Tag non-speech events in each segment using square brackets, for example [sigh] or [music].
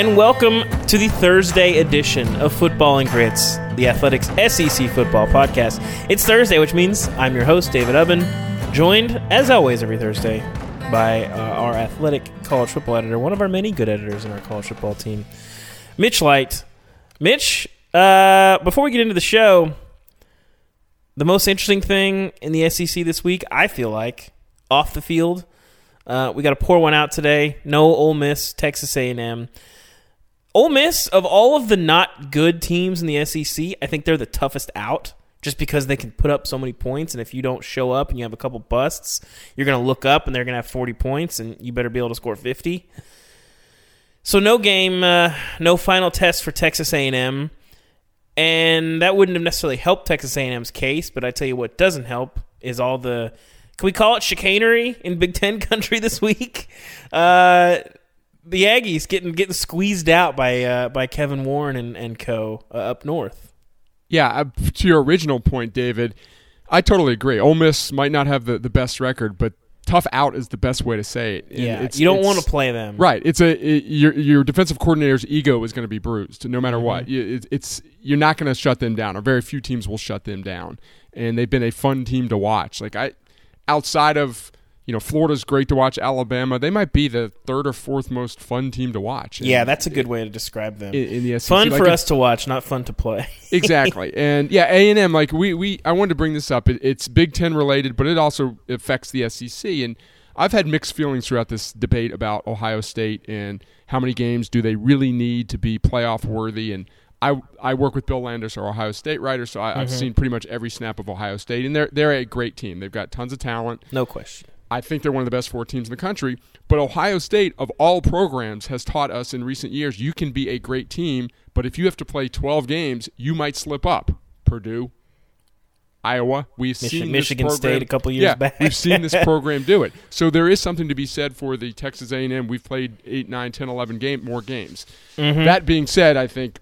And welcome to the Thursday edition of Football and Grits, the Athletics SEC football podcast. It's Thursday, which means I'm your host, David Ubben, joined, as always, every Thursday by uh, our athletic college football editor, one of our many good editors in our college football team, Mitch Light. Mitch, uh, before we get into the show, the most interesting thing in the SEC this week, I feel like, off the field, uh, we got to pour one out today. No Ole Miss, Texas A&M. Ole Miss, of all of the not good teams in the SEC, I think they're the toughest out just because they can put up so many points. And if you don't show up and you have a couple busts, you're going to look up and they're going to have 40 points, and you better be able to score 50. So no game, uh, no final test for Texas A&M, and that wouldn't have necessarily helped Texas A&M's case. But I tell you what doesn't help is all the can we call it chicanery in Big Ten [laughs] country this week? Uh, the Aggies getting getting squeezed out by uh, by Kevin Warren and and co uh, up north. Yeah, uh, to your original point, David, I totally agree. Ole Miss might not have the, the best record, but tough out is the best way to say it. And yeah, it's, you don't want to play them, Right. It's a it, your your defensive coordinator's ego is going to be bruised no matter what. Mm-hmm. You- It, it's you're not going to shut them down, or very few teams will shut them down. And they've been a fun team to watch. Like I, outside of you know Florida's great to watch. Alabama, they might be the third or fourth most fun team to watch. Yeah, that's a good way to describe them. in, in the SEC. Fun Like, for us to watch, not fun to play. [laughs] exactly and yeah a&m like we, we i wanted to bring this up it, it's big ten related but it also affects the sec and i've had mixed feelings throughout this debate about ohio state and how many games do they really need to be playoff worthy and I, I work with Bill Landis, our Ohio State writer, so I, I've mm-hmm. seen pretty much every snap of Ohio State, and they're they're a great team. They've got tons of talent. no question. I think they're one of the best four teams in the country. But Ohio State, of all programs, has taught us in recent years you can be a great team, but if you have to play 12 games, you might slip up. Purdue, Iowa, we've Michi- seen Michigan this program, State a couple years yeah, back. we've seen this [laughs] program do it. So there is something to be said for the Texas A&M. We've played 8, 9, 10, 11 game, more games. Mm-hmm. That being said, I think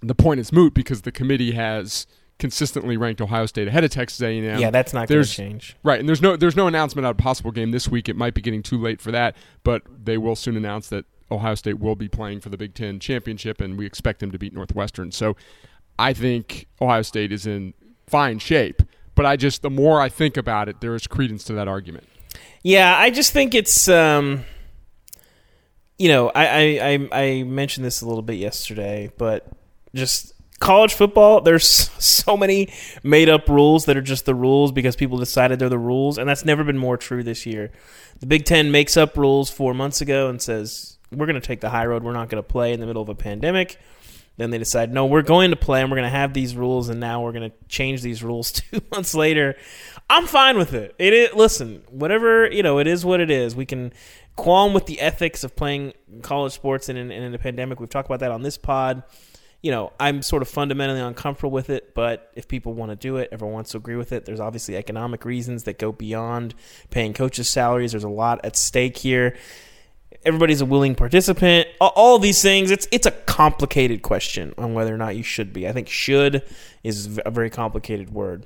the point is moot because the committee has consistently ranked Ohio State ahead of Texas A&M. Yeah, that's not going to change. Right, and there's no there's no announcement about a possible game this week. It might be getting too late for that, but they will soon announce that Ohio State will be playing for the Big Ten championship, and we expect them to beat Northwestern. So, I think Ohio State is in fine shape. But I just the more I think about it, there is credence to that argument. Yeah, I just think it's um you know, I, I, I mentioned this a little bit yesterday, but just college football, there's [laughs] so many made up rules that are just the rules because people decided they're the rules, and that's never been more true this year. The Big Ten makes up rules four months ago and says, We're gonna take the high road, we're not gonna play in the middle of a pandemic. Then they decide, no, we're going to play and we're going to have these rules, and now we're going to change these rules [laughs] two months later. I'm fine with it. It is, listen, whatever you know, it is what it is. We can qualm with the ethics of playing college sports in, in, in a pandemic. We've talked about that on this pod. You know, I'm sort of fundamentally uncomfortable with it, but if people want to do it, everyone wants to agree with it. There's obviously economic reasons that go beyond paying coaches' salaries. There's a lot at stake here. Everybody's a willing participant. All these things. It's it's a complicated question on whether or not you should be. I think "should" is a very complicated word.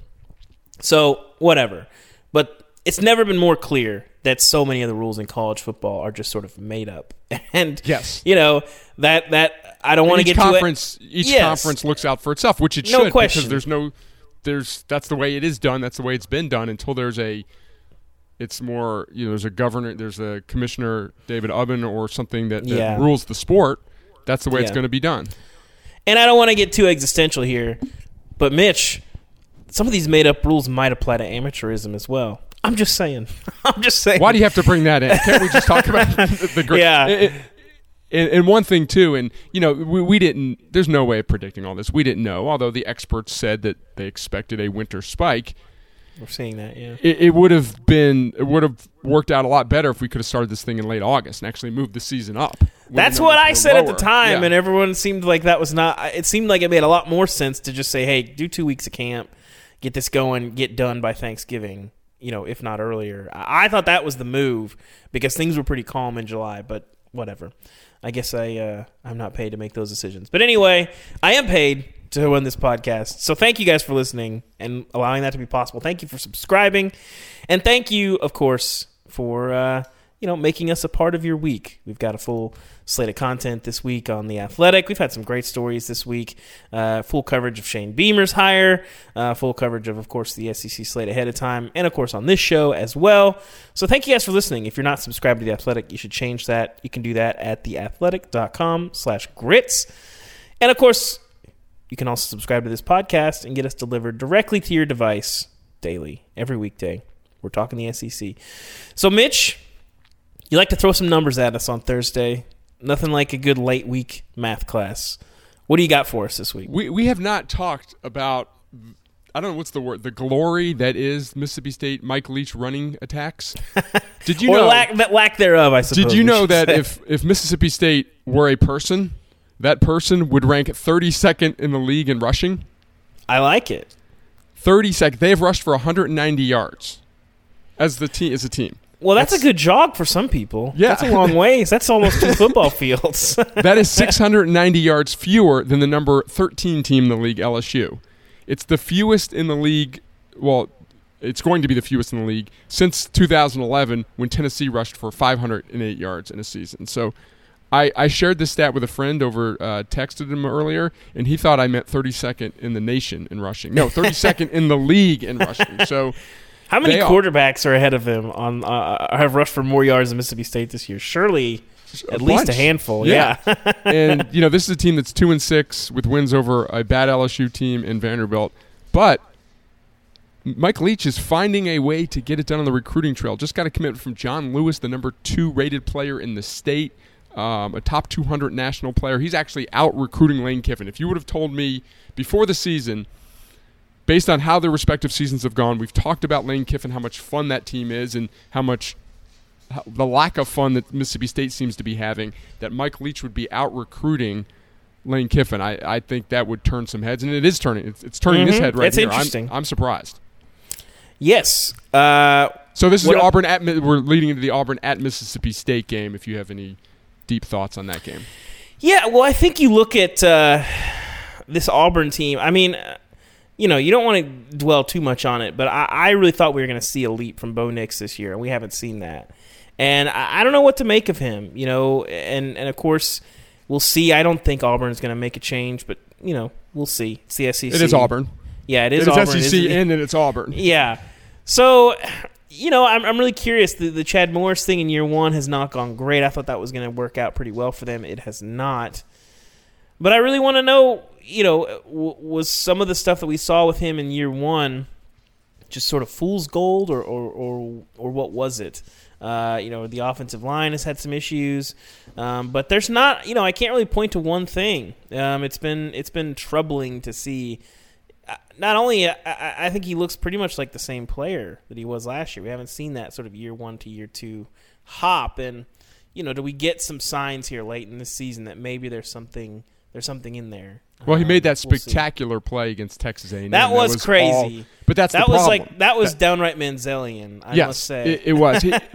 So whatever, but it's never been more clear that so many of the rules in college football are just sort of made up. [laughs] And yes, you know that that I don't want to get conference. To it. Each yes. conference looks out for itself, which it no should question. because there's no there's that's the way it is done. That's the way it's been done until there's a it's more you know there's a governor there's a commissioner David Ubben or something that, that yeah. rules the sport. That's the way yeah. it's going to be done. And I don't want to get too existential here, but Mitch, some of these made up rules might apply to amateurism as well. I'm just saying. [laughs] I'm just saying. Why do you have to bring that in? Can't we just talk about [laughs] the, the great? Yeah. It, it, and, and, one thing too, and you know, we, we didn't. There's no way of predicting all this. We didn't know, although the experts said that they expected a winter spike. We're seeing that, yeah. It, it would have been. It would have worked out a lot better if we could have started this thing in late August and actually moved the season up. That's what I said lower. at the time, yeah. and everyone seemed like that was not. It seemed like it made a lot more sense to just say, "Hey, do two weeks of camp, get this going, get done by Thanksgiving." You know, if not earlier. I, thought that was the move because things were pretty calm in July, but whatever. I guess I uh, I'm not paid to make those decisions. But anyway, I am paid to run this podcast. So thank you guys for listening and allowing that to be possible. Thank you for subscribing, and thank you, of course, for uh, you know making us a part of your week. We've got a full slate of content this week on The Athletic. We've had some great stories this week. Uh, full coverage of Shane Beamer's hire, uh, full coverage of, of course, the SEC slate ahead of time, and of course on this show as well. So thank you guys for listening. If you're not subscribed to The Athletic, you should change that. You can do that at theathletic.com slash grits. And of course, you can also subscribe to this podcast and get us delivered directly to your device daily, every weekday. We're talking the SEC. So, Mitch, you like to throw some numbers at us on Thursday. Nothing like a good late week math class. What do you got for us this week? We we have not talked about I don't know what's the word the glory that is Mississippi State Mike Leach running attacks. [laughs] Did you or know lack, lack thereof? I suppose. Did you know that say. if if Mississippi State were a person, that person would rank 32nd in the league in rushing? I like it. 32nd. They have rushed for 190 yards as the team as a team. Well, that's, that's, a good jog for some people. Yeah. That's a long [laughs] ways. That's almost two football fields. [laughs] that is 690 yards fewer than the number 13 team in the league, LSU. It's the fewest in the league. Well, it's going to be the fewest in the league since 2011 when Tennessee rushed for 508 yards in a season. So I, I shared this stat with a friend over, uh, texted him earlier, and he thought I meant 32nd in the nation in rushing. No, 32nd in the league in rushing. So how many they quarterbacks are. are ahead of him on uh, have rushed for more yards than Mississippi State this year? Surely a at bunch. least a handful. Yeah. yeah. [laughs] [laughs] and you know, this is a team that's two and six with wins over a bad LSU team in Vanderbilt, but Mike Leach is finding a way to get it done on the recruiting trail. Just got a commitment from John Lewis, the number two rated player in the state, um, a top 200 national player. He's actually out recruiting Lane Kiffin. If you would have told me before the season based on how their respective seasons have gone, we've talked about Lane Kiffin, how much fun that team is, and how much how, the lack of fun that Mississippi State seems to be having. That Mike Leach would be out recruiting Lane Kiffin. I, I think that would turn some heads, and it is turning. It's, it's turning mm-hmm. this head right It's here. interesting. I'm, I'm surprised. Yes. Uh, so this is the Auburn at. We're leading into the Auburn at Mississippi State game. If you have any deep thoughts on that game. Yeah, well, I think you look at uh, this Auburn team. I mean, you know, you don't want to dwell too much on it, but I, I really thought we were going to see a leap from Bo Nix this year, and we haven't seen that. And I, I, don't know what to make of him, you know, and, and of course, we'll see. I don't think Auburn's going to make a change, but, you know, we'll see. It's the SEC. It is Auburn. Yeah, it is it is Auburn. SEC and then it's Auburn. Yeah. So, you know, I'm, I'm really curious. The, the Chad Morris thing in year one has not gone great. I thought that was going to work out pretty well for them. It has not. But I really want to know you know, w- was some of the stuff that we saw with him in year one just sort of fool's gold, or or or, or what was it? Uh, you know, the offensive line has had some issues, um, but there's not. You know, I can't really point to one thing. Um, it's been it's been troubling to see. Uh, not only, I, I think he looks pretty much like the same player that he was last year. We haven't seen that sort of year one to year two hop, and you know, do we get some signs here late in the season that maybe there's something there's something in there Well, he made that Um, we'll spectacular play against Texas A&M. That was all- crazy. but that's that was problem. like that was downright Manzielian. I yes, must say. It, it was. He, [laughs]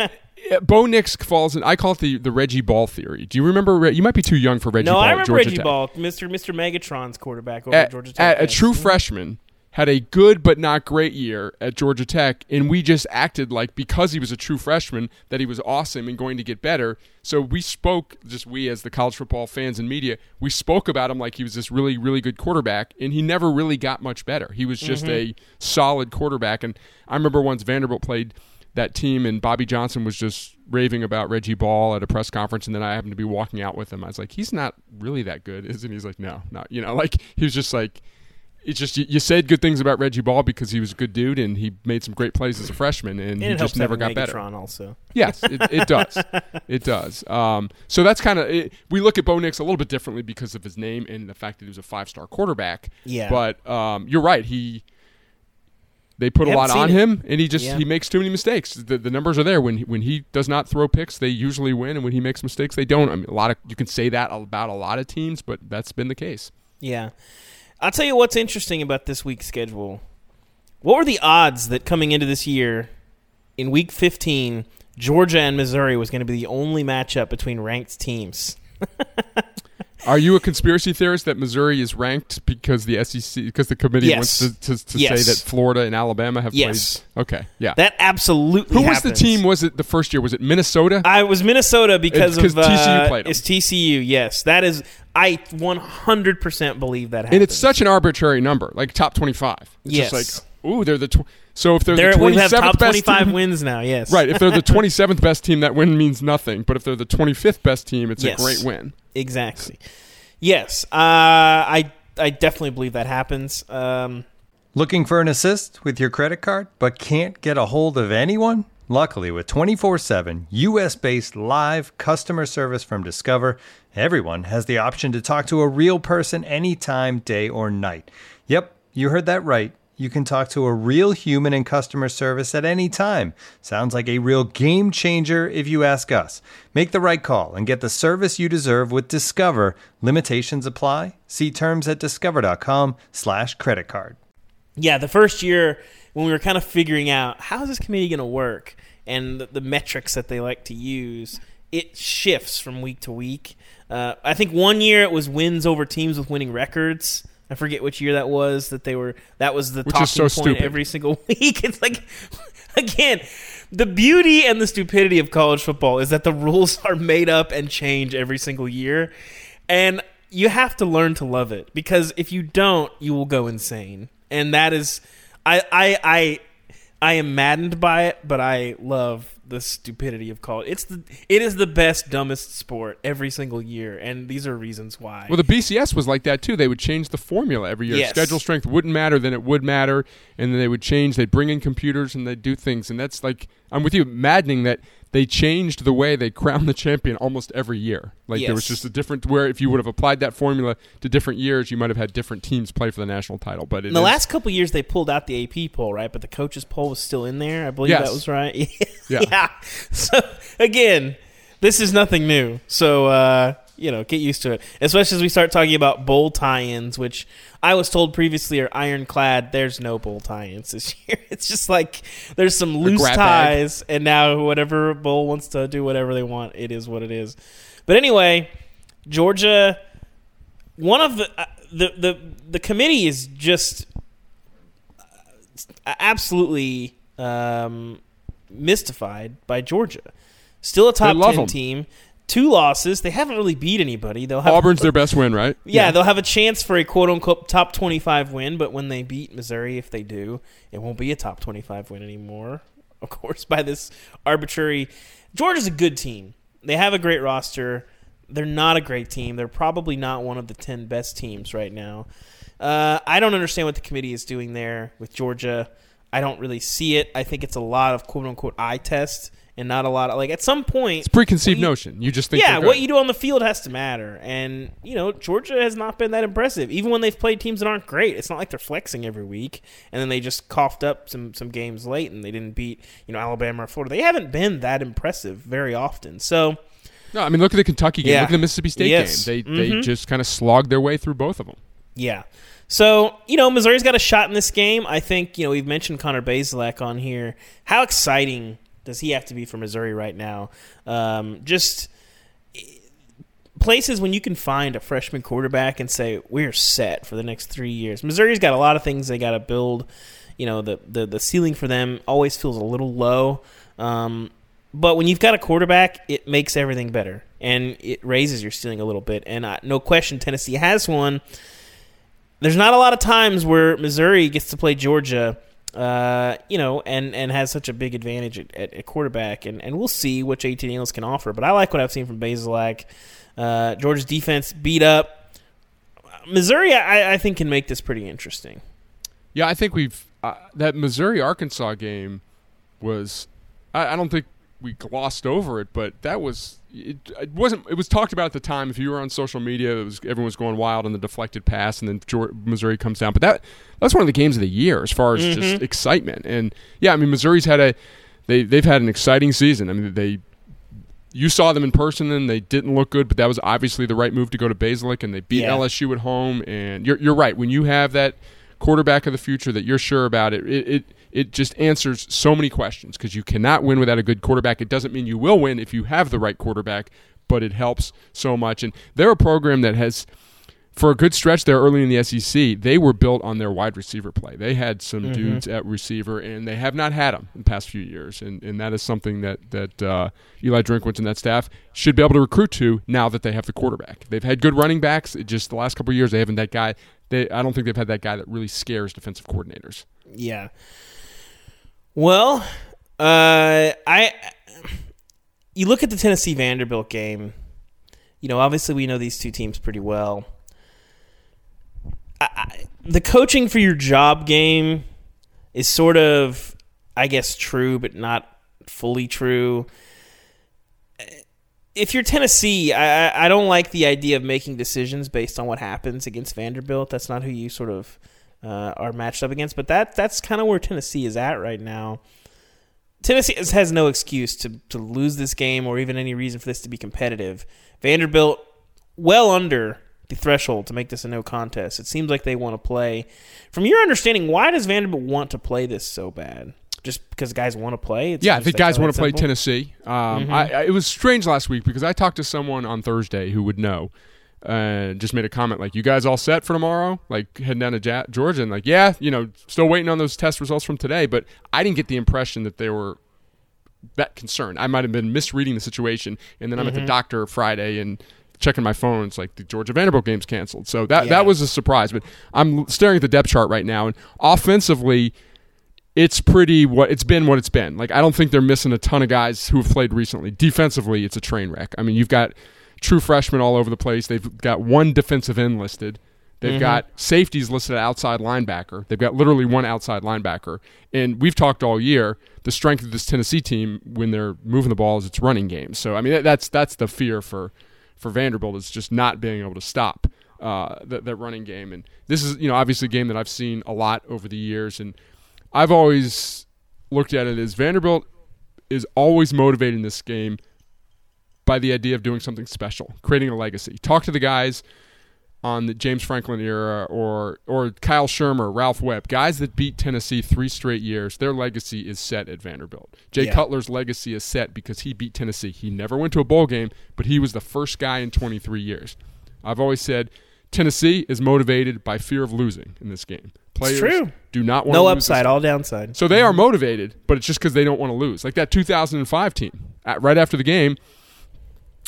uh, Bo Nix falls in. I call it the, the Reggie Ball theory. Do you remember? You might be too young for Reggie no, Ball. I remember Reggie Tech. Ball, Mr. Mr. Megatron's quarterback over At, at Georgia Tech. at a true freshman, had a good but not great year at Georgia Tech, and we just acted like because he was a true freshman that he was awesome and going to get better. So we spoke, just we as the college football fans and media, we spoke about him like he was this really, really good quarterback, and he never really got much better. He was just mm-hmm. a solid quarterback. And I remember once Vanderbilt played that team, and Bobby Johnson was just raving about Reggie Ball at a press conference, and then I happened to be walking out with him. I was like, "He's not really that good, [laughs] isn't he?" He's like, "No, not you know." Like he was just like, it's just you, you said good things about Reggie Ball because he was a good dude and he made some great plays as a freshman, and, And he just never got better. Also. Yes, it, it does. [laughs] It does. Um, so that's kind of we look at Bo Nix a little bit differently because of his name and the fact that he was a five star quarterback. Yeah. But um, you're right. He they put We a lot on it. him, and he just Yeah. he makes too many mistakes. The, the numbers are there. When he, when he does not throw picks, they usually win, and when he makes mistakes, they don't. I mean, a lot of you can say that about a lot of teams, but that's been the case. Yeah. I'll tell you what's interesting about this week's schedule. What were the odds that coming into this year, in week 15, Georgia and Missouri was going to be the only matchup between ranked teams? [laughs] Are you a conspiracy theorist that Missouri is ranked because the SEC because the committee Yes. wants to, to, to Yes. say that Florida and Alabama have Yes. played? Okay, yeah. That absolutely Who was the team? Was it the first year? Was it Minnesota? I was Minnesota because It's of uh, TCU played 'em. It's TCU. Yes, that is. I 100% believe that happens. and it's such an arbitrary number, like top twenty-five. It's Yes. just like, ooh, they're the tw- so if they're, They're, the we have twenty-seventh top best 25 team, wins now. Yes, right? If they're the [laughs] twenty-seventh best team, that win means nothing. But if they're the twenty-fifth best team, it's Yes. a great win. Exactly. Yes, uh, I I definitely believe that happens. Um, Looking for an assist with your credit card but can't get a hold of anyone? Luckily, with 24 7 US based live customer service from Discover, everyone has the option to talk to a real person anytime, day or night. Yep, you heard that right. You can talk to a real human in customer service at any time. Sounds like a real game changer if you ask us. Make the right call and get the service you deserve with Discover. Limitations apply. See terms at discover.com/slash credit card. yeah, the first year when we were kind of figuring out how is this committee going to work and the, the metrics that they like to use, it shifts from week to week. Uh, I think one year it was wins over teams with winning records. I forget which year that was. That they were that was the Which talking so point stupid. every single [laughs] week. It's like [laughs] again, the beauty and the stupidity of college football is that the rules are made up and change every single year, and you have to learn to love it because if you don't, you will go insane. And that is, I I I I am maddened by it, but I love the stupidity of college. It's the it is the best dumbest sport every single year, and these are reasons why. Well, the BCS was like that too. They would change the formula every year. Yes. Schedule strength wouldn't matter, then it would matter, and then they would change. They'd bring in computers and they'd do things, and that's like I'm with you, maddening that they changed the way they crown the champion almost every year. Like there was just a different where if you would have applied that formula to different years, you might have had different teams play for the national title. But in the is- last couple years, they pulled out the AP poll, right? But the coaches poll was still in there. I believe Yes. that was right. [laughs] Yeah. yeah. So again, this is nothing new. So uh, you know, get used to it. Especially as we start talking about bowl tie-ins, which I was told previously are ironclad. There's no bowl tie-ins this [laughs] year. It's just like there's some loose grab bag. ties, and now whatever bowl wants to do whatever they want, it is what it is. But anyway, Georgia. One of the uh, the the the committee is just uh, absolutely um, mystified by Georgia. Still a top ten 'em. team. Two losses. They haven't really beat anybody. They'll have Auburn's their best win, right? yeah, they'll have a chance for a quote unquote top 25 win, but when they beat Missouri, if they do, it won't be a top 25 win anymore. [laughs] Of course, by this arbitrary. Georgia's a good team. They have a great roster. They're not a great team. They're probably not one of the 10 best teams right now. Uh, I don't understand what the committee is doing there with Georgia. I don't really see it. I think it's a lot of quote unquote eye test and not a lot of like at some point It's preconceived you- notion. You just think yeah, what you do on the field has to matter. And, you know, Georgia has not been that impressive. Even when they've played teams that aren't great, it's not like they're flexing every week. And then they just coughed up some, some games late and they didn't beat, you know, Alabama or Florida. They haven't been that impressive very often. So, No, I mean look at the Kentucky game. Yeah. Look at the Mississippi State Yes. game. They they Mhm. just kind of slogged their way through both of them. Yeah. So, you know, Missouri's got a shot in this game. I think, you know, we've mentioned Connor Bazelak on here. How exciting does he have to be for Missouri right now? Um, just places when you can find a freshman quarterback and say, we're set for the next three years. Missouri's got a lot of things they got to build. You know, the, the, the ceiling for them always feels a little low. Um, but when you've got a quarterback, it makes everything better and it raises your ceiling a little bit. And uh, no question, Tennessee has one. There's not a lot of times where Missouri gets to play Georgia, uh, you know, and, and has such a big advantage at, at, at quarterback. And, and we'll see what JT Daniels can offer. But I like what I've seen from Bazelak. Uh, Georgia's defense beat up. Missouri, I, I think, can make this pretty interesting. Yeah, I think we've uh, that Missouri Arkansas game was. I, I don't think we glossed over it, but that was it, it, wasn't. It was talked about at the time. If you were on social media, it was everyone was going wild on the deflected pass, and then Georgia, Missouri comes down. But that that's one of the games of the year as far as mm-hmm. just excitement. And yeah, I mean Missouri's had a they they've had an exciting season. I mean they you saw them in person and they didn't look good, but that was obviously the right move to go to Bazelak, and they beat yeah. LSU at home. And you're you're right when you have that quarterback of the future that you're sure about it, it, it it just answers so many questions because you cannot win without a good quarterback. It doesn't mean you will win if you have the right quarterback, but it helps so much. And they're a program that has, for a good stretch there early in the SEC, they were built on their wide receiver play. They had some mm-hmm. dudes at receiver, and they have not had them in the past few years. And, and that is something that, that uh, Eli Drinkwitz and that staff should be able to recruit to now that they have the quarterback. They've had good running backs. It just the last couple years, they haven't that guy. They, I don't think they've had that guy that really scares defensive coordinators. Yeah. Well, uh, I you look at the Tennessee Vanderbilt game. You know, obviously we know these two teams pretty well. I, I, the coaching for your job game is sort of, I guess, true, but not fully true. If you're Tennessee, I, I don't like the idea of making decisions based on what happens against Vanderbilt. That's not who you sort of uh, are matched up against. But that that's kind of where Tennessee is at right now. Tennessee has no excuse to, to lose this game or even any reason for this to be competitive. Vanderbilt, well under the threshold to make this a no contest. It seems like they want to play. From your understanding, why does Vanderbilt want to play this so bad? Just because guys want to play? It's yeah, I think guys want to play Tennessee. Um, mm-hmm. I, I, it was strange last week because I talked to someone on Thursday who would know and just made a comment like, "You guys all set for tomorrow?" Like heading down to Georgia, and like, yeah, you know, still waiting on those test results from today. But I didn't get the impression that they were that concerned. I might have been misreading the situation, and then I'm mm-hmm. at the mm-hmm. doctor Friday and checking my phone. It's like the Georgia Vanderbilt game's canceled, so that yeah. that was a surprise. But I'm staring at the depth chart right now, and offensively. It's pretty what it's been what it's been. Like I don't think they're missing a ton of guys who have played recently. Defensively, it's a train wreck. I mean, you've got true freshmen all over the place. They've got one defensive end listed. They've mm-hmm. got safeties listed outside linebacker. They've got literally one outside linebacker. And we've talked all year the strength of this Tennessee team when they're moving the ball is its running game. So I mean that's that's the fear for for Vanderbilt is just not being able to stop uh, that, that running game. And this is you know obviously a game that I've seen a lot over the years, and I've always looked at it as Vanderbilt is always motivating this game by the idea of doing something special, creating a legacy. Talk to the guys on the James Franklin era or or Kyle Shurmur, Ralph Webb, guys that beat Tennessee three straight years, their legacy is set at Vanderbilt. Jay yeah. Cutler's legacy is set because he beat Tennessee. He never went to a bowl game, but he was the first guy in 23 years. I've always said Tennessee is motivated by fear of losing in this game. Players true. do not want no upside, all downside. So they are motivated, but it's just because they don't want to lose. Like that 2005 team, at, right after the game,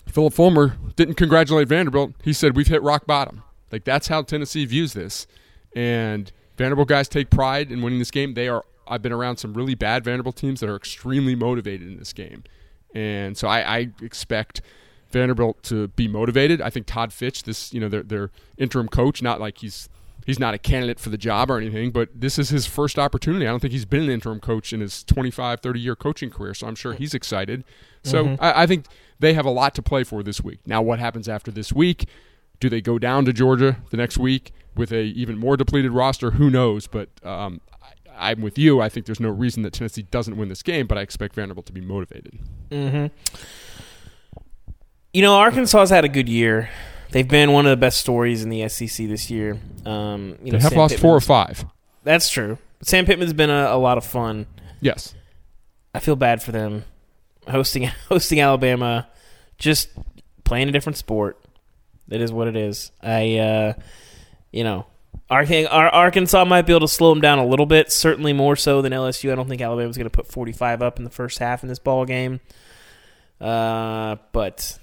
Phillip Fulmer didn't congratulate Vanderbilt. He said, We've hit rock bottom. Like, that's how Tennessee views this. And Vanderbilt guys take pride in winning this game. They are, I've been around some really bad Vanderbilt teams that are extremely motivated in this game. And so I, I expect Vanderbilt to be motivated. I think Todd Fitch, this, you know, their, their interim coach, not like he's he's not a candidate for the job or anything, but this is his first opportunity. I don't think he's been an interim coach in his 25, 30 year coaching career, so I'm sure he's excited. So mm-hmm. I, I, think they have a lot to play for this week. Now, what happens after this week? Do they go down to Georgia the next week with a even more depleted roster? Who knows? But um, I, am with you. I think there's no reason that Tennessee doesn't win this game, but I expect Vanderbilt to be motivated. Mm-hmm. You know, Arkansas has had a good year. They've been one of the best stories in the SEC this year. Um, you know, They have Sam lost four or five. That's true. Sam Pittman's been a, a lot of fun. Yes. I feel bad for them hosting [laughs] hosting Alabama, just playing a different sport. It is what it is. I, uh, you know, Ar- Ar- Arkansas might be able to slow them down a little bit. Certainly more so than LSU. I don't think Alabama's going to put forty five up in the first half in this ball game. Uh, but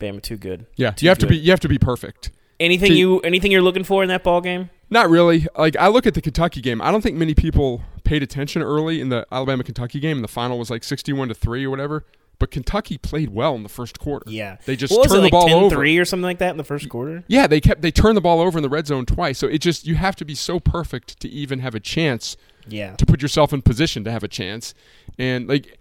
Bama too good. Yeah. Too You have to be. You have to be perfect. Anything to- you anything you're looking for in that ball game? Not really. Like I look at the Kentucky game. I don't think many people paid attention early in the Alabama Kentucky game. And the final was like sixty-one to three or whatever. But Kentucky played well in the first quarter. Yeah, They just what turned it, the ball 10-3 over. or something like that in the first quarter. Yeah, they kept they turned the ball over in the red zone twice. So it just you have to be so perfect to even have a chance Yeah, to put yourself in position to have a chance. And like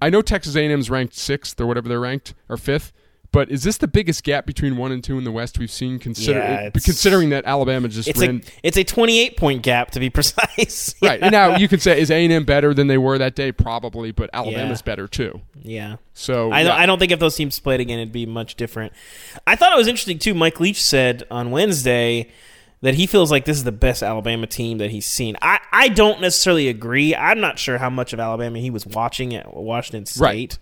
I know Texas A&M's ranked 6th or whatever they're ranked or 5th, but is this the biggest gap between 1 and 2 in the West we've seen consider Yeah, eh, it's- considering that Alabama just it's ran a it's a 28 point gap to be [laughs] precise. [laughs] Right. And now you could say is A&M better than they were that day probably, but Alabama's Yeah. better too. yeah. So I don't. I don't think if those teams played again, it'd be much different. I thought it was interesting too. Mike Leach said on Wednesday that he feels like this is the best Alabama team that he's seen. I, I don't necessarily agree. I'm not sure how much of Alabama he was watching at Washington State. Right.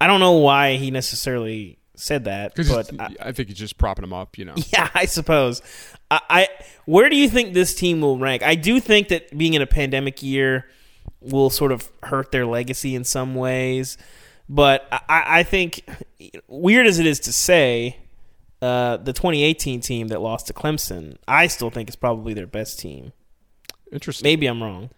I don't know why he necessarily said that, but I, I think he's just propping them up, you know. [laughs] yeah, I suppose. I, I where do you think this team will rank? I do think that being in a pandemic year will sort of hurt their legacy in some ways, but I, I think weird as it is to say, uh, the 2018 team that lost to Clemson, I still think is probably their best team. Interesting. Maybe I'm wrong,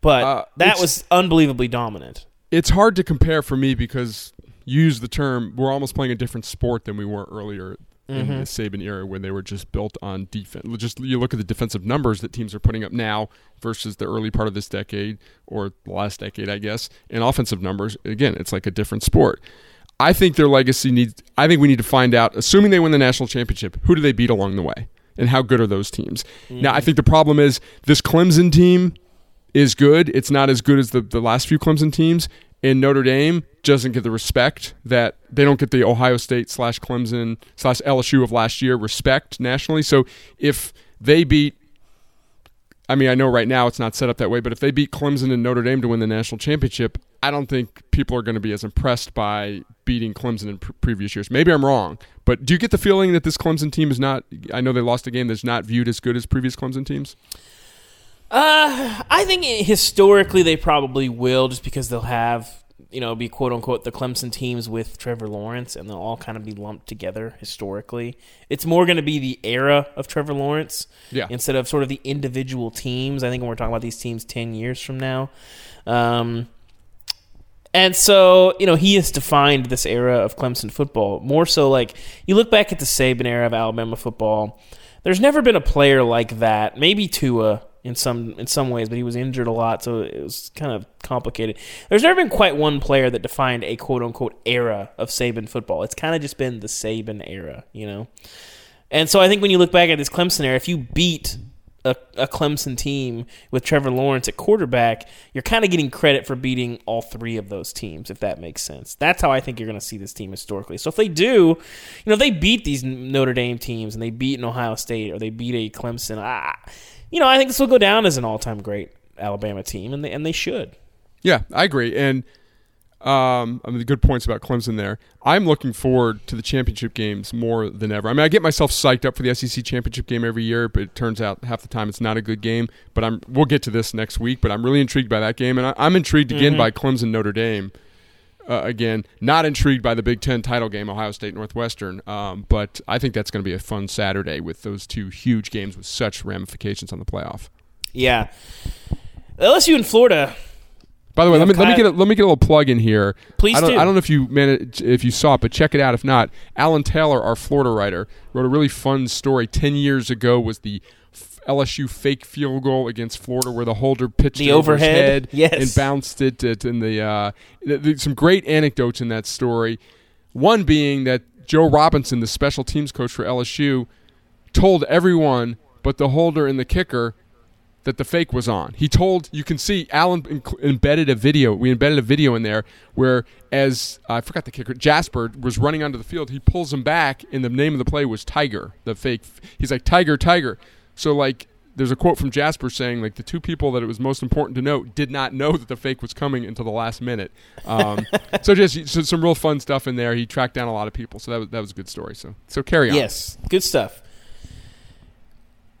but Uh, that was unbelievably dominant. It's hard to compare for me because use the term we're almost playing a different sport than we were earlier in Mm-hmm. the Saban era when they were just built on defense. Just you look at the defensive numbers that teams are putting up now versus the early part of this decade or the last decade, I guess, and offensive numbers. Again, it's like a different sport. I think their legacy needs. I think we need to find out. Assuming they win the national championship, who do they beat along the way, and how good are those teams? Now, I think the problem is this Clemson team is good. It's not as good as the, the last few Clemson teams. And Notre Dame doesn't get the respect that they don't get the Ohio State slash Clemson slash LSU of last year respect nationally. So if they beat, I mean, I know right now it's not set up that way, but if they beat Clemson and Notre Dame to win the national championship, I don't think people are going to be as impressed by beating Clemson in pre- previous years. Maybe I'm wrong, but do you get the feeling that this Clemson team is not? I know they lost a game that's not viewed as good as previous Clemson teams. Uh, I think historically they probably will, just because they'll have you know be quote unquote the Clemson teams with Trevor Lawrence, and they'll all kind of be lumped together historically. It's more going to be the era of Trevor Lawrence, Yeah. instead of sort of the individual teams. I think when we're talking about these teams ten years from now, um, and so you know he has defined this era of Clemson football more so. Like you look back at the Saban era of Alabama football, there's never been a player like that. Maybe Tua in some in some ways, but he was injured a lot, so it was kind of complicated. There's never been quite one player that defined a quote unquote era of Saban football. It's kind of just been the Saban era, you know. And so I think when you look back at this Clemson era, if you beat a, a Clemson team with Trevor Lawrence at quarterback, you're kind of getting credit for beating all three of those teams, if that makes sense. That's how I think you're going to see this team historically. So if they do, you know, if they beat these Notre Dame teams and they beat an Ohio State or they beat a Clemson, ah, you know, I think this will go down as an all-time great Alabama team, and they and they should. Yeah, I agree. And um, I mean, the good points about Clemson there. I'm looking forward to the championship games more than ever. I mean, I get myself psyched up for the SEC championship game every year, but it turns out half the time it's not a good game. But I'm we'll get to this next week. But I'm really intrigued by that game, and I, I'm intrigued again by Clemson Notre Dame. Uh, again, not intrigued by the Big Ten title game, Ohio State Northwestern, um, but I think that's going to be a fun Saturday with those two huge games with such ramifications on the playoff. Yeah, LSU in Florida. By the way, let me let me get a, let me get a little plug in here. Please I don't, do. I don't know if you managed, if you saw it, but check it out. If not, Alan Taylor, our Florida writer, wrote a really fun story. Ten years ago was the LSU fake field goal against Florida, where the holder pitched The it overhead? head Yes. and bounced it at- in the. Uh, some great anecdotes in that story. One being that Joe Robinson, the special teams coach for LSU, told everyone but the holder and the kicker that the fake was on. He told you can see Allen inc- embedded a video. We embedded a video in there where as uh, I forgot the kicker Jasper was running onto the field. He pulls him back, and the name of the play was Tiger. The fake. He's like Tiger, Tiger. So like. There's a quote from Jasper saying, like, the two people that it was most important to note did not know that the fake was coming until the last minute. Um, [laughs] so just so some real fun stuff in there. He tracked down a lot of people, so that was that was a good story. So so carry on. Yes, good stuff.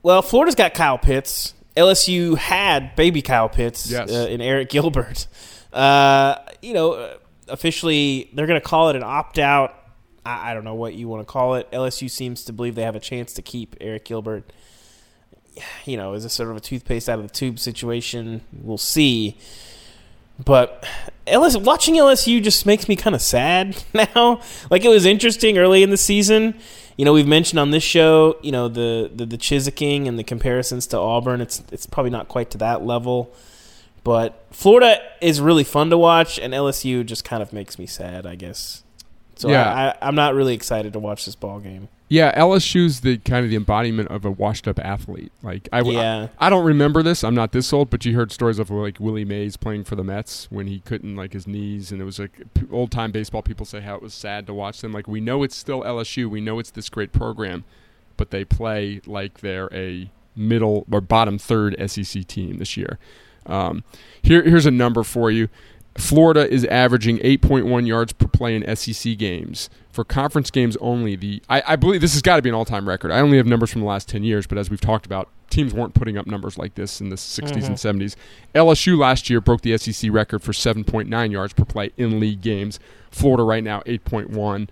Well, Florida's got Kyle Pitts. LSU had baby Kyle Pitts Yes. uh, and Arik Gilbert. Uh, you know, uh, officially they're going to call it an opt out. I, I don't know what you want to call it. LSU seems to believe they have a chance to keep Arik Gilbert. You know, is this sort of a toothpaste out of the tube situation? We'll see. But LSU, watching LSU just makes me kind of sad [laughs] now. Like it was interesting early in the season. You know, we've mentioned on this show, you know, the the, the Chizicking and the comparisons to Auburn. It's it's probably not quite to that level, but Florida is really fun to watch, and LSU just kind of makes me sad, I guess. So Yeah. I, I, I'm not really excited to watch this ball game. Yeah, LSU's the kind of the embodiment of a washed-up athlete. Like I, Yeah. I, I don't remember this. I'm not this old, but you heard stories of like Willie Mays playing for the Mets when he couldn't like his knees, and it was like old-time baseball people say how it was sad to watch them. Like we know it's still LSU, we know it's this great program, but they play like they're a middle or bottom third SEC team this year. Um, here, here's a number for you. Florida is averaging 8.1 yards per play in SEC games. For conference games only, the I, I believe this has got to be an all-time record. I only have numbers from the last 10 years, but as we've talked about, teams weren't putting up numbers like this in the 60s and 70s. LSU last year broke the SEC record for 7.9 yards per play in league games. Florida right now 8.1.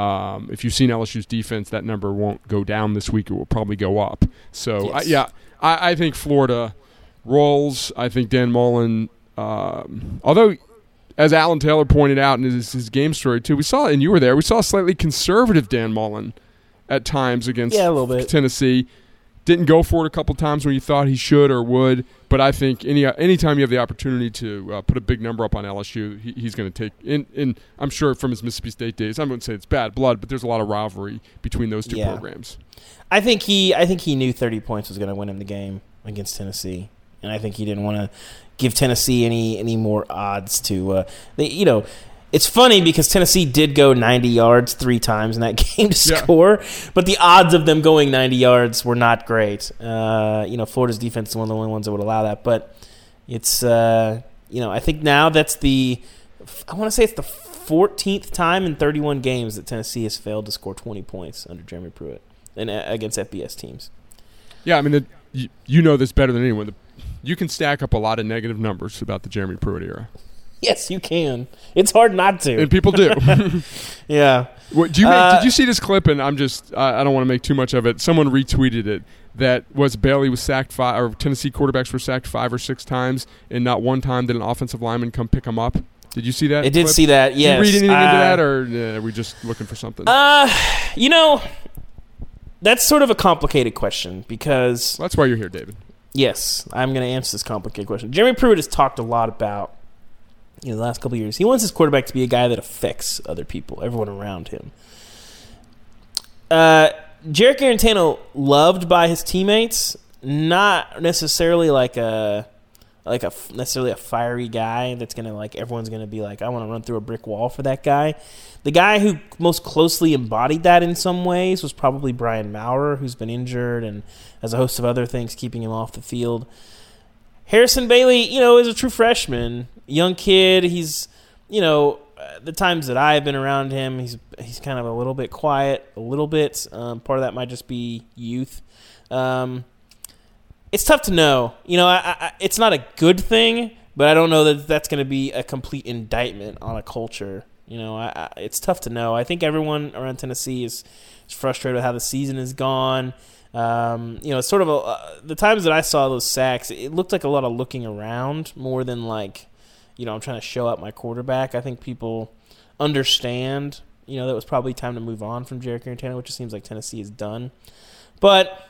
Um, if you've seen LSU's defense, that number won't go down this week. It will probably go up. So, I, yeah, I, I think Florida rolls. I think Dan Mullen, um, although, as Alan Taylor pointed out in his, his game story too, we saw, and you were there, we saw a slightly conservative Dan Mullen at times against Yeah, a little bit. Tennessee. Didn't go for it a couple times when you thought he should or would, but I think any anytime you have the opportunity to uh, put a big number up on LSU, he, he's going to take. In, in I'm sure from his Mississippi State days, I wouldn't say it's bad blood, but there's a lot of rivalry between those two Yeah. programs. I think he I think he knew 30 points was going to win him the game against Tennessee, and I think he didn't want to give Tennessee any any more odds to. Uh, they, you know, it's funny because Tennessee did go 90 yards three times in that [laughs] game to Yeah. score, but the odds of them going 90 yards were not great. Uh, you know, Florida's defense is one of the only ones that would allow that, but it's uh, you know I think now that's the I want to say it's the 14th time in 31 games that Tennessee has failed to score 20 points under Jeremy Pruitt and uh, against FBS teams. Yeah, I mean, the, you, you know this better than anyone. The, you can stack up a lot of negative numbers about the Jeremy Pruitt era, Yes, you can. It's hard not to. and people do. [laughs] yeah. What, do you make, Uh, did you see this clip? And I'm just I, I don't want to make too much of it. Someone retweeted it that was Bailey was sacked five or Tennessee quarterbacks were sacked five or six times, and not one time did an offensive lineman come pick them up. Did you see that? I did clip? see that. Did you read anything into Uh, that, or uh, are we just looking for something? Uh, you know, that's sort of a complicated question because Well, that's why you're here, David. Yes, I'm going to answer this complicated question. Jeremy Pruitt has talked a lot about know the last couple years. He wants his quarterback to be a guy that affects other people, everyone around him. Uh, Jarrett Guarantano loved by his teammates, not necessarily like a like a necessarily a fiery guy that's gonna like everyone's gonna be like I want to run through a brick wall for that guy. The guy who most closely embodied that in some ways was probably Brian Maurer, who's been injured and has a host of other things keeping him off the field. Harrison Bailey, you know, is a true freshman, young kid. He's, you know, uh, the times that I've been around him, he's he's kind of a little bit quiet, a little bit. Um, part of that might just be youth. Um, it's tough to know. You know, I, I, it's not a good thing, but I don't know that that's going to be a complete indictment on a culture. You know, I, it's tough to know. I think everyone around Tennessee is, is frustrated with how the season has gone. Um, you know, it's sort of a, uh, the times that I saw those sacks, it looked like a lot of looking around more than like, you know, I'm trying to show up my quarterback. I think people understand, you know, that was probably time to move on from Jarrett Guarantano, which it seems like Tennessee is done. But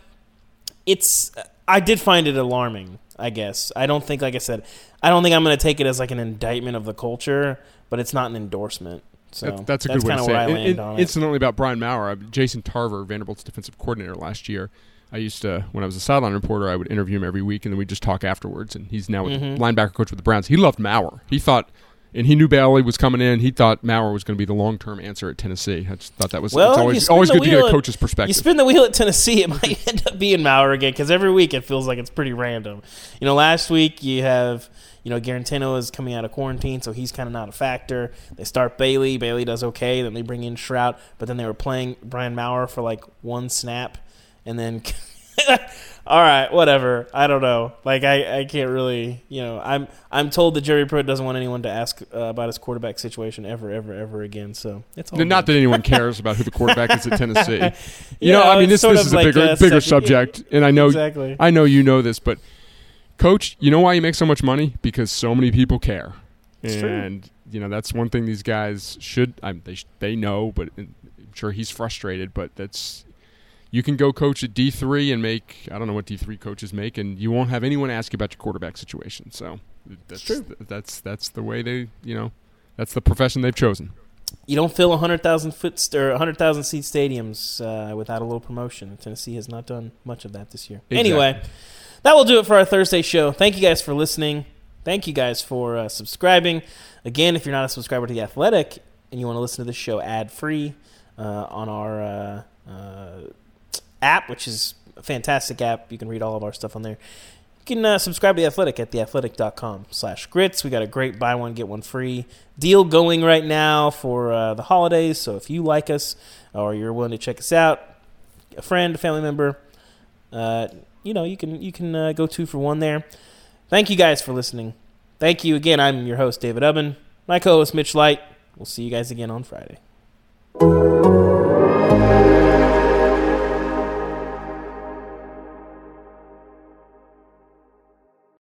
it's I did find it alarming. I guess I don't think, like I said, I don't think I'm going to take it as like an indictment of the culture, but it's not an endorsement. So That- that's a good way to say it. I And- land and on it. Incidentally, about Brian Maurer, uh, Jason Tarver, Vanderbilt's defensive coordinator last year, I used to when I was a sideline reporter, I would interview him every week, and then we would just talk afterwards. And he's now with Mm-hmm. linebacker coach with the Browns. He loved Maurer. He thought. And he knew Bailey was coming in. He thought Maurer was going to be the long-term answer at Tennessee. I just thought that was Well, it's always always good to get a at- coach's You spin the wheel at Tennessee, it [laughs] might end up being Maurer again because every week it feels like it's pretty random. You know, last week you have, you know, Guarantano is coming out of quarantine, so he's kind of not a factor. They start Bailey. Bailey does okay. Then they bring in Shrout, but then they were playing Brian Maurer for like one snap, and then. [laughs] [laughs] All right, whatever. I don't know. Like I, I can't really, you know. I'm I'm told that Jeremy Pruitt doesn't want anyone to ask uh, about his quarterback situation ever, ever, ever again. So it's all Not good. that anyone cares about who the quarterback is at [laughs] Tennessee. You [laughs] You know, know, I mean, this this is a bigger a bigger second- subject, and I know exactly. I know you know this, but coach, you know why you make so much money? Because so many people care, It's true. and you know that's one thing these guys should. I, they they know, but I'm sure he's frustrated. But that's you can go coach at D three and make I don't know what D three coaches make, and you won't have anyone ask you about your quarterback situation. So that's true. That's that's the way they you know that's the profession they've chosen. you don't fill a hundred thousand foot st- or hundred thousand seat stadiums uh, without a little promotion. Tennessee has not done much of that this year. Exactly. Anyway, that will do it for our Thursday show. Thank you guys for listening. Thank you guys for uh, subscribing. Again, if you're not a subscriber to the Athletic and you want to listen to this show ad free uh, on our uh, uh, app, which is a fantastic app, you can read all of our stuff on there. You can uh, subscribe to The Athletic at theathletic.com slash grits. We got a great buy one, get one free deal going right now for uh, the holidays. So if you like us or you're willing to check us out, a friend, a family member, uh, you know, you can you can uh, go two for one there. Thank you guys for listening. Thank you again. I'm your host, David Ubben. My co-host, Mitch Light. We'll see you guys again on Friday.